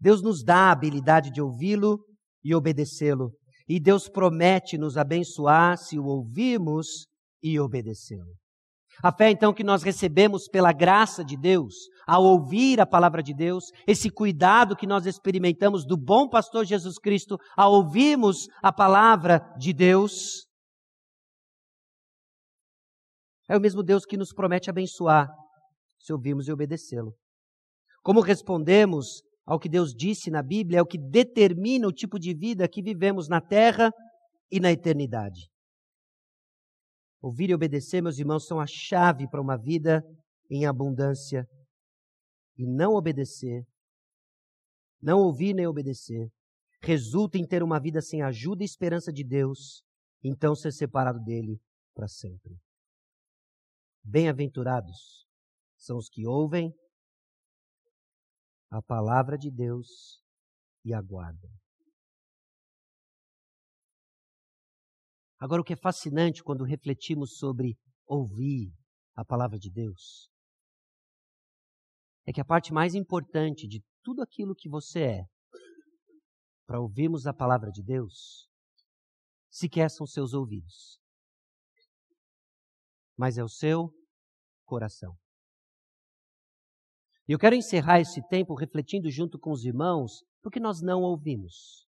Deus nos dá a habilidade de ouvi-lo e obedecê-lo. E Deus promete nos abençoar se o ouvirmos e obedecê-lo. A fé, então, que nós recebemos pela graça de Deus, ao ouvir a palavra de Deus, esse cuidado que nós experimentamos do bom pastor Jesus Cristo, ao ouvirmos a palavra de Deus, É o mesmo Deus que nos promete abençoar se ouvirmos e obedecê-lo. Como respondemos ao que Deus disse na Bíblia é o que determina o tipo de vida que vivemos na terra e na eternidade. Ouvir e obedecer, meus irmãos, são a chave para uma vida em abundância. E não obedecer, não ouvir nem obedecer, resulta em ter uma vida sem ajuda e esperança de Deus, então ser separado dele para sempre. Bem-aventurados são os que ouvem a palavra de Deus e aguardam. Agora, o que é fascinante quando refletimos sobre ouvir a palavra de Deus é que a parte mais importante de tudo aquilo que você é, para ouvirmos a palavra de Deus, sequer são seus ouvidos, mas é o seu coração. E eu quero encerrar esse tempo refletindo junto com os irmãos, porque nós não ouvimos.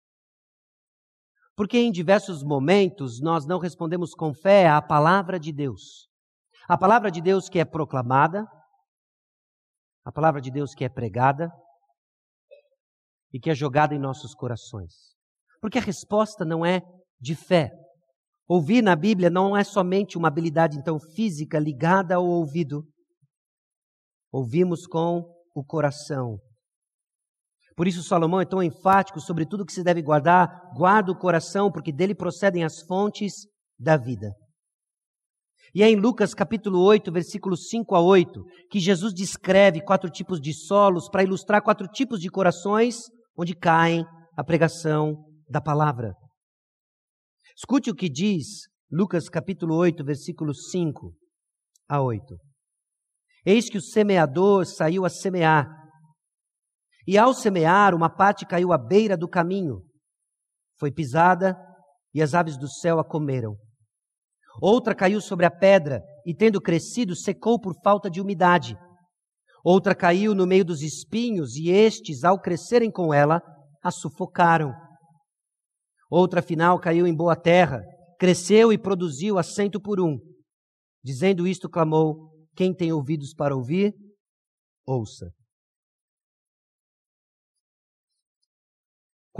Porque em diversos momentos nós não respondemos com fé à palavra de Deus. A palavra de Deus que é proclamada, a palavra de Deus que é pregada e que é jogada em nossos corações. Porque a resposta não é de fé. Ouvir na Bíblia não é somente uma habilidade então física ligada ao ouvido, Ouvimos com o coração. Por isso, Salomão é tão enfático sobre tudo que se deve guardar. Guarda o coração, porque dele procedem as fontes da vida. E é em Lucas capítulo 8, versículos 5 a 8, que Jesus descreve quatro tipos de solos para ilustrar quatro tipos de corações onde caem a pregação da palavra. Escute o que diz Lucas capítulo 8, versículos 5 a 8. Eis que o semeador saiu a semear. E ao semear, uma parte caiu à beira do caminho. Foi pisada e as aves do céu a comeram. Outra caiu sobre a pedra e, tendo crescido, secou por falta de umidade. Outra caiu no meio dos espinhos e estes, ao crescerem com ela, a sufocaram. Outra, afinal, caiu em boa terra, cresceu e produziu assento por um. Dizendo isto, clamou: quem tem ouvidos para ouvir, ouça.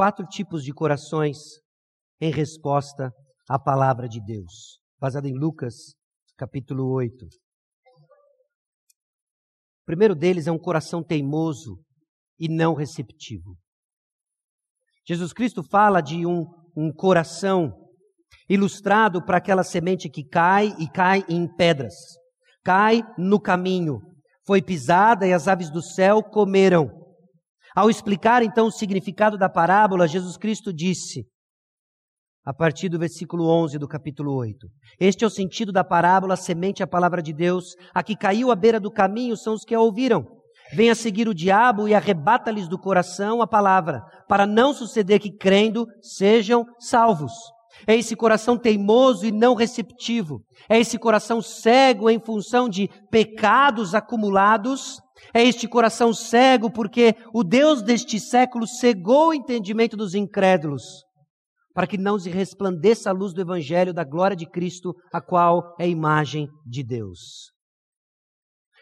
Quatro tipos de corações em resposta à palavra de Deus, baseada em Lucas, capítulo 8. O primeiro deles é um coração teimoso e não receptivo. Jesus Cristo fala de um, um coração ilustrado para aquela semente que cai e cai em pedras cai no caminho, foi pisada e as aves do céu comeram. Ao explicar então o significado da parábola, Jesus Cristo disse, a partir do versículo 11 do capítulo 8: Este é o sentido da parábola, semente a palavra de Deus. A que caiu à beira do caminho são os que a ouviram. Venha seguir o diabo e arrebata-lhes do coração a palavra, para não suceder que, crendo, sejam salvos. É esse coração teimoso e não receptivo. É esse coração cego em função de pecados acumulados. É este coração cego porque o Deus deste século cegou o entendimento dos incrédulos, para que não se resplandeça a luz do Evangelho da glória de Cristo, a qual é a imagem de Deus.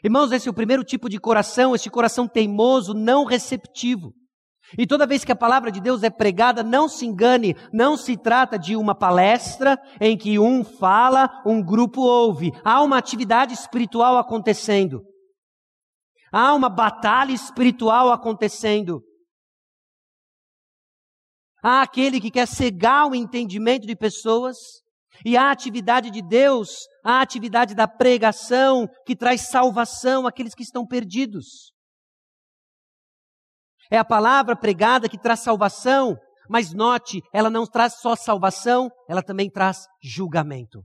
Irmãos, esse é o primeiro tipo de coração, esse coração teimoso, não receptivo. E toda vez que a palavra de Deus é pregada, não se engane, não se trata de uma palestra em que um fala, um grupo ouve. Há uma atividade espiritual acontecendo. Há uma batalha espiritual acontecendo. Há aquele que quer cegar o entendimento de pessoas, e a atividade de Deus, a atividade da pregação que traz salvação àqueles que estão perdidos. É a palavra pregada que traz salvação, mas note, ela não traz só salvação, ela também traz julgamento.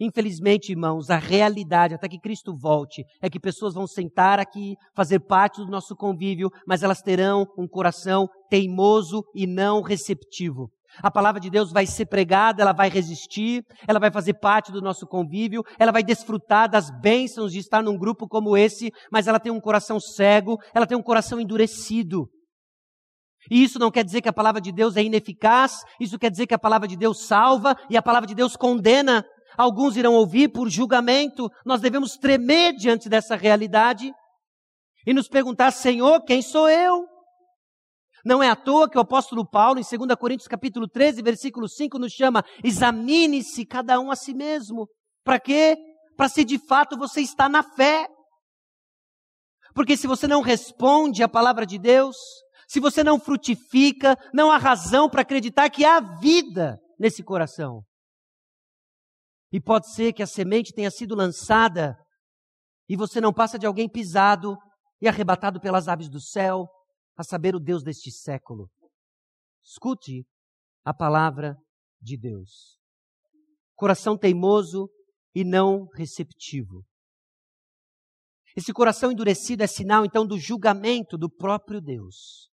Infelizmente, irmãos, a realidade, até que Cristo volte, é que pessoas vão sentar aqui, fazer parte do nosso convívio, mas elas terão um coração teimoso e não receptivo. A palavra de Deus vai ser pregada, ela vai resistir, ela vai fazer parte do nosso convívio, ela vai desfrutar das bênçãos de estar num grupo como esse, mas ela tem um coração cego, ela tem um coração endurecido. E isso não quer dizer que a palavra de Deus é ineficaz, isso quer dizer que a palavra de Deus salva e a palavra de Deus condena. Alguns irão ouvir por julgamento. Nós devemos tremer diante dessa realidade e nos perguntar: Senhor, quem sou eu? Não é à toa que o apóstolo Paulo, em 2 Coríntios capítulo 13, versículo 5, nos chama: examine-se cada um a si mesmo. Para quê? Para se de fato você está na fé. Porque se você não responde à palavra de Deus, se você não frutifica, não há razão para acreditar que há vida nesse coração. E pode ser que a semente tenha sido lançada e você não passa de alguém pisado e arrebatado pelas aves do céu, a saber, o Deus deste século. Escute a palavra de Deus. Coração teimoso e não receptivo. Esse coração endurecido é sinal então do julgamento do próprio Deus.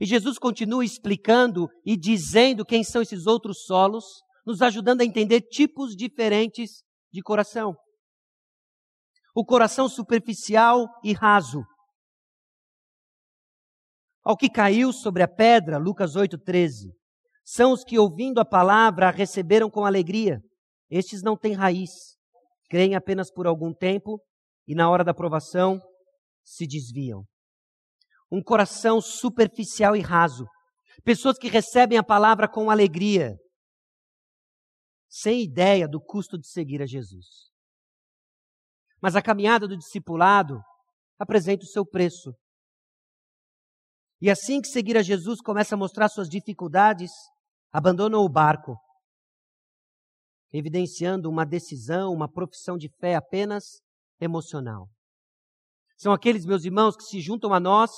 E Jesus continua explicando e dizendo quem são esses outros solos, nos ajudando a entender tipos diferentes de coração. O coração superficial e raso. Ao que caiu sobre a pedra, Lucas 8,13, são os que, ouvindo a palavra, a receberam com alegria. Estes não têm raiz, creem apenas por algum tempo e, na hora da provação, se desviam. Um coração superficial e raso. Pessoas que recebem a palavra com alegria, sem ideia do custo de seguir a Jesus. Mas a caminhada do discipulado apresenta o seu preço. E assim que seguir a Jesus começa a mostrar suas dificuldades, abandonam o barco, evidenciando uma decisão, uma profissão de fé apenas emocional. São aqueles, meus irmãos, que se juntam a nós,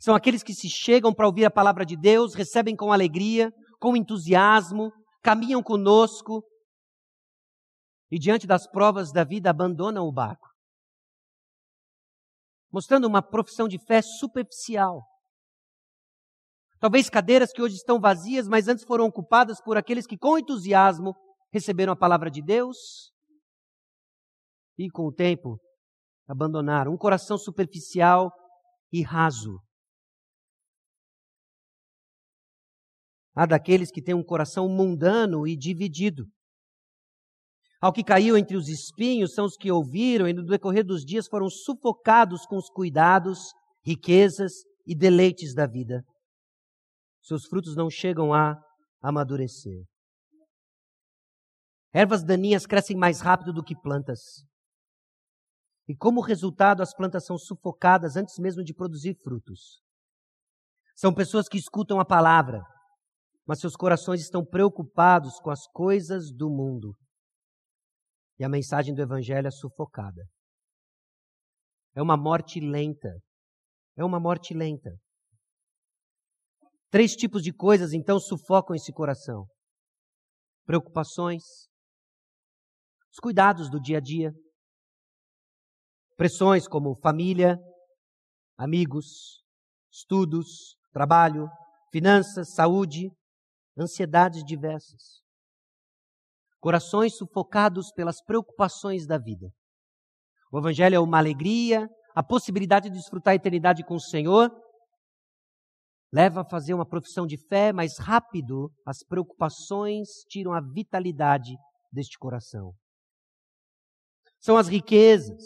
são aqueles que se chegam para ouvir a palavra de Deus, recebem com alegria, com entusiasmo, caminham conosco e, diante das provas da vida, abandonam o barco mostrando uma profissão de fé superficial. Talvez cadeiras que hoje estão vazias, mas antes foram ocupadas por aqueles que, com entusiasmo, receberam a palavra de Deus e, com o tempo, abandonaram. Um coração superficial e raso. Há daqueles que têm um coração mundano e dividido. Ao que caiu entre os espinhos são os que ouviram e no decorrer dos dias foram sufocados com os cuidados, riquezas e deleites da vida. Seus frutos não chegam a amadurecer. Ervas daninhas crescem mais rápido do que plantas. E como resultado, as plantas são sufocadas antes mesmo de produzir frutos. São pessoas que escutam a palavra, mas seus corações estão preocupados com as coisas do mundo e a mensagem do Evangelho é sufocada. É uma morte lenta. É uma morte lenta. Três tipos de coisas então sufocam esse coração: preocupações, os cuidados do dia a dia, pressões como família, amigos, estudos, trabalho, finanças, saúde, ansiedades diversas corações sufocados pelas preocupações da vida. O Evangelho é uma alegria, a possibilidade de desfrutar a eternidade com o Senhor, leva a fazer uma profissão de fé, mas rápido as preocupações tiram a vitalidade deste coração. São as riquezas,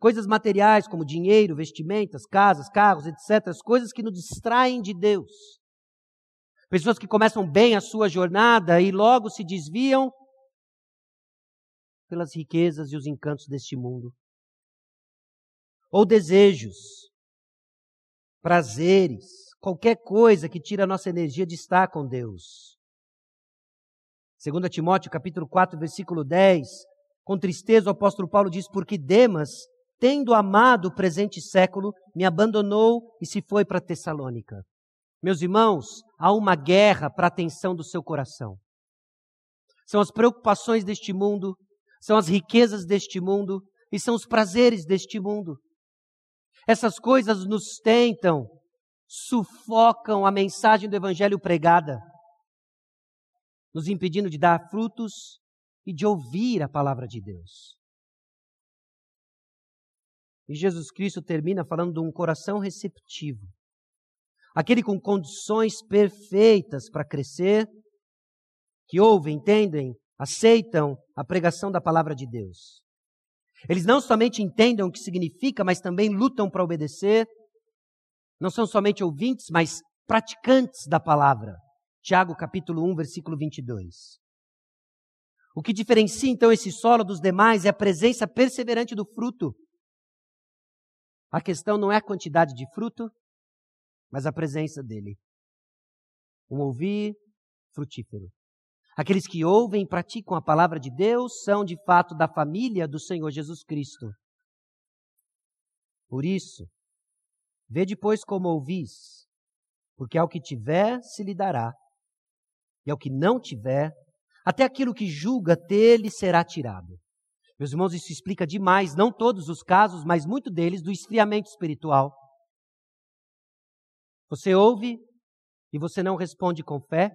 coisas materiais como dinheiro, vestimentas, casas, carros, etc., as coisas que nos distraem de Deus. Pessoas que começam bem a sua jornada e logo se desviam pelas riquezas e os encantos deste mundo. Ou desejos, prazeres, qualquer coisa que tira a nossa energia de estar com Deus. 2 Timóteo capítulo 4, versículo 10, com tristeza o apóstolo Paulo diz, porque Demas, tendo amado o presente século, me abandonou e se foi para Tessalônica. Meus irmãos, há uma guerra para a atenção do seu coração. São as preocupações deste mundo, são as riquezas deste mundo e são os prazeres deste mundo. Essas coisas nos tentam, sufocam a mensagem do Evangelho pregada, nos impedindo de dar frutos e de ouvir a palavra de Deus. E Jesus Cristo termina falando de um coração receptivo, aquele com condições perfeitas para crescer que ouvem, entendem, aceitam a pregação da palavra de Deus. Eles não somente entendem o que significa, mas também lutam para obedecer. Não são somente ouvintes, mas praticantes da palavra. Tiago capítulo 1, versículo 22. O que diferencia então esse solo dos demais é a presença perseverante do fruto. A questão não é a quantidade de fruto, mas a presença dele. Um ouvir frutífero. Aqueles que ouvem e praticam a palavra de Deus são de fato da família do Senhor Jesus Cristo. Por isso, vê depois como ouvis, porque ao que tiver se lhe dará, e ao que não tiver, até aquilo que julga ter lhe será tirado. Meus irmãos, isso explica demais, não todos os casos, mas muito deles, do esfriamento espiritual. Você ouve e você não responde com fé,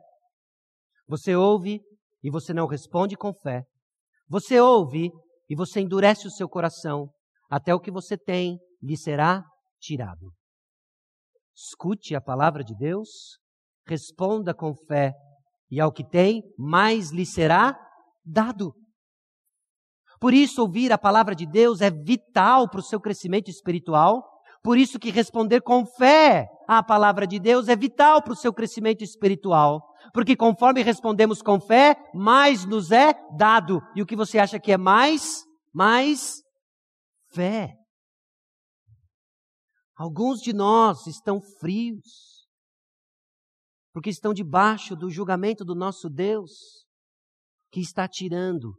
você ouve e você não responde com fé. Você ouve e você endurece o seu coração, até o que você tem lhe será tirado. Escute a palavra de Deus, responda com fé, e ao que tem, mais lhe será dado. Por isso, ouvir a palavra de Deus é vital para o seu crescimento espiritual, por isso que responder com fé à palavra de Deus é vital para o seu crescimento espiritual. Porque conforme respondemos com fé, mais nos é dado. E o que você acha que é mais? Mais fé. Alguns de nós estão frios, porque estão debaixo do julgamento do nosso Deus, que está tirando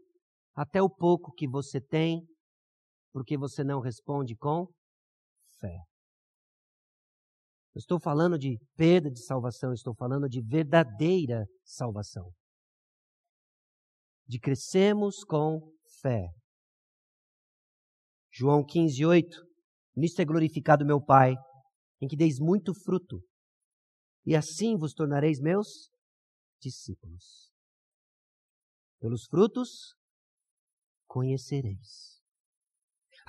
até o pouco que você tem, porque você não responde com fé. Eu estou falando de perda de salvação, estou falando de verdadeira salvação. De crescemos com fé. João 15, 8. Nisto é glorificado meu Pai, em que deis muito fruto, e assim vos tornareis meus discípulos. Pelos frutos conhecereis.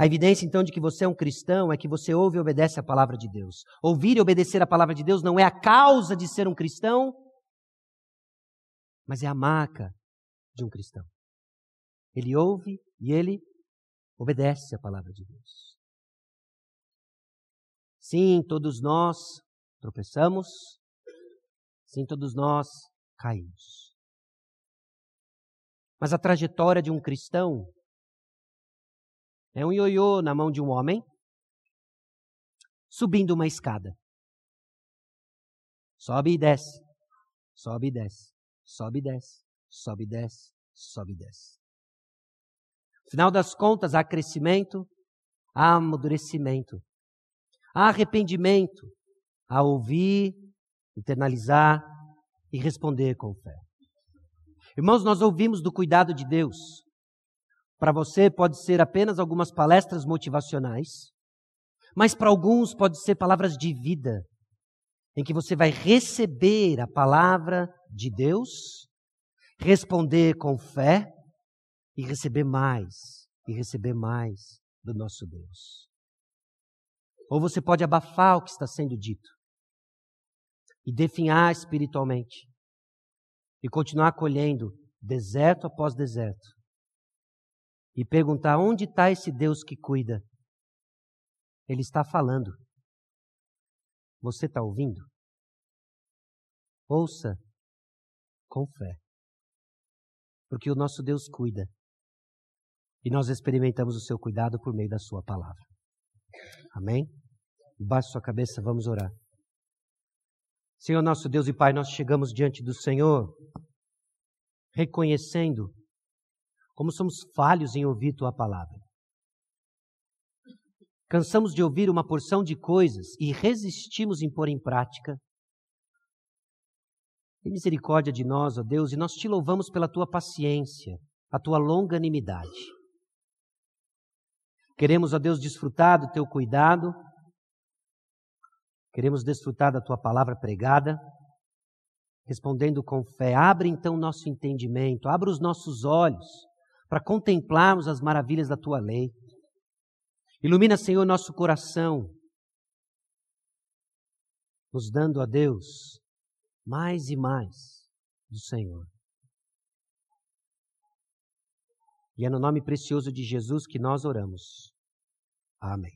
A evidência então de que você é um cristão é que você ouve e obedece a palavra de Deus. Ouvir e obedecer a palavra de Deus não é a causa de ser um cristão, mas é a marca de um cristão. Ele ouve e ele obedece a palavra de Deus. Sim, todos nós tropeçamos, sim, todos nós caímos. Mas a trajetória de um cristão é um ioiô na mão de um homem subindo uma escada. Sobe e desce, sobe e desce, sobe e desce, sobe e desce, sobe e desce. Final das contas, há crescimento, há amadurecimento, há arrependimento, há ouvir, internalizar e responder com fé. Irmãos, nós ouvimos do cuidado de Deus, para você pode ser apenas algumas palestras motivacionais, mas para alguns pode ser palavras de vida, em que você vai receber a palavra de Deus, responder com fé e receber mais, e receber mais do nosso Deus. Ou você pode abafar o que está sendo dito e definhar espiritualmente e continuar colhendo deserto após deserto e perguntar onde está esse Deus que cuida. Ele está falando. Você está ouvindo? Ouça com fé. Porque o nosso Deus cuida. E nós experimentamos o seu cuidado por meio da sua palavra. Amém? Baixe sua cabeça, vamos orar. Senhor nosso Deus e Pai, nós chegamos diante do Senhor reconhecendo como somos falhos em ouvir tua palavra. Cansamos de ouvir uma porção de coisas e resistimos em pôr em prática. Tem misericórdia de nós, ó Deus, e nós te louvamos pela tua paciência, a tua longanimidade. Queremos, ó Deus, desfrutar do teu cuidado, queremos desfrutar da tua palavra pregada, respondendo com fé. Abre então nosso entendimento, abra os nossos olhos para contemplarmos as maravilhas da tua lei. Ilumina, Senhor, nosso coração, nos dando a Deus mais e mais do Senhor. E é no nome precioso de Jesus que nós oramos. Amém.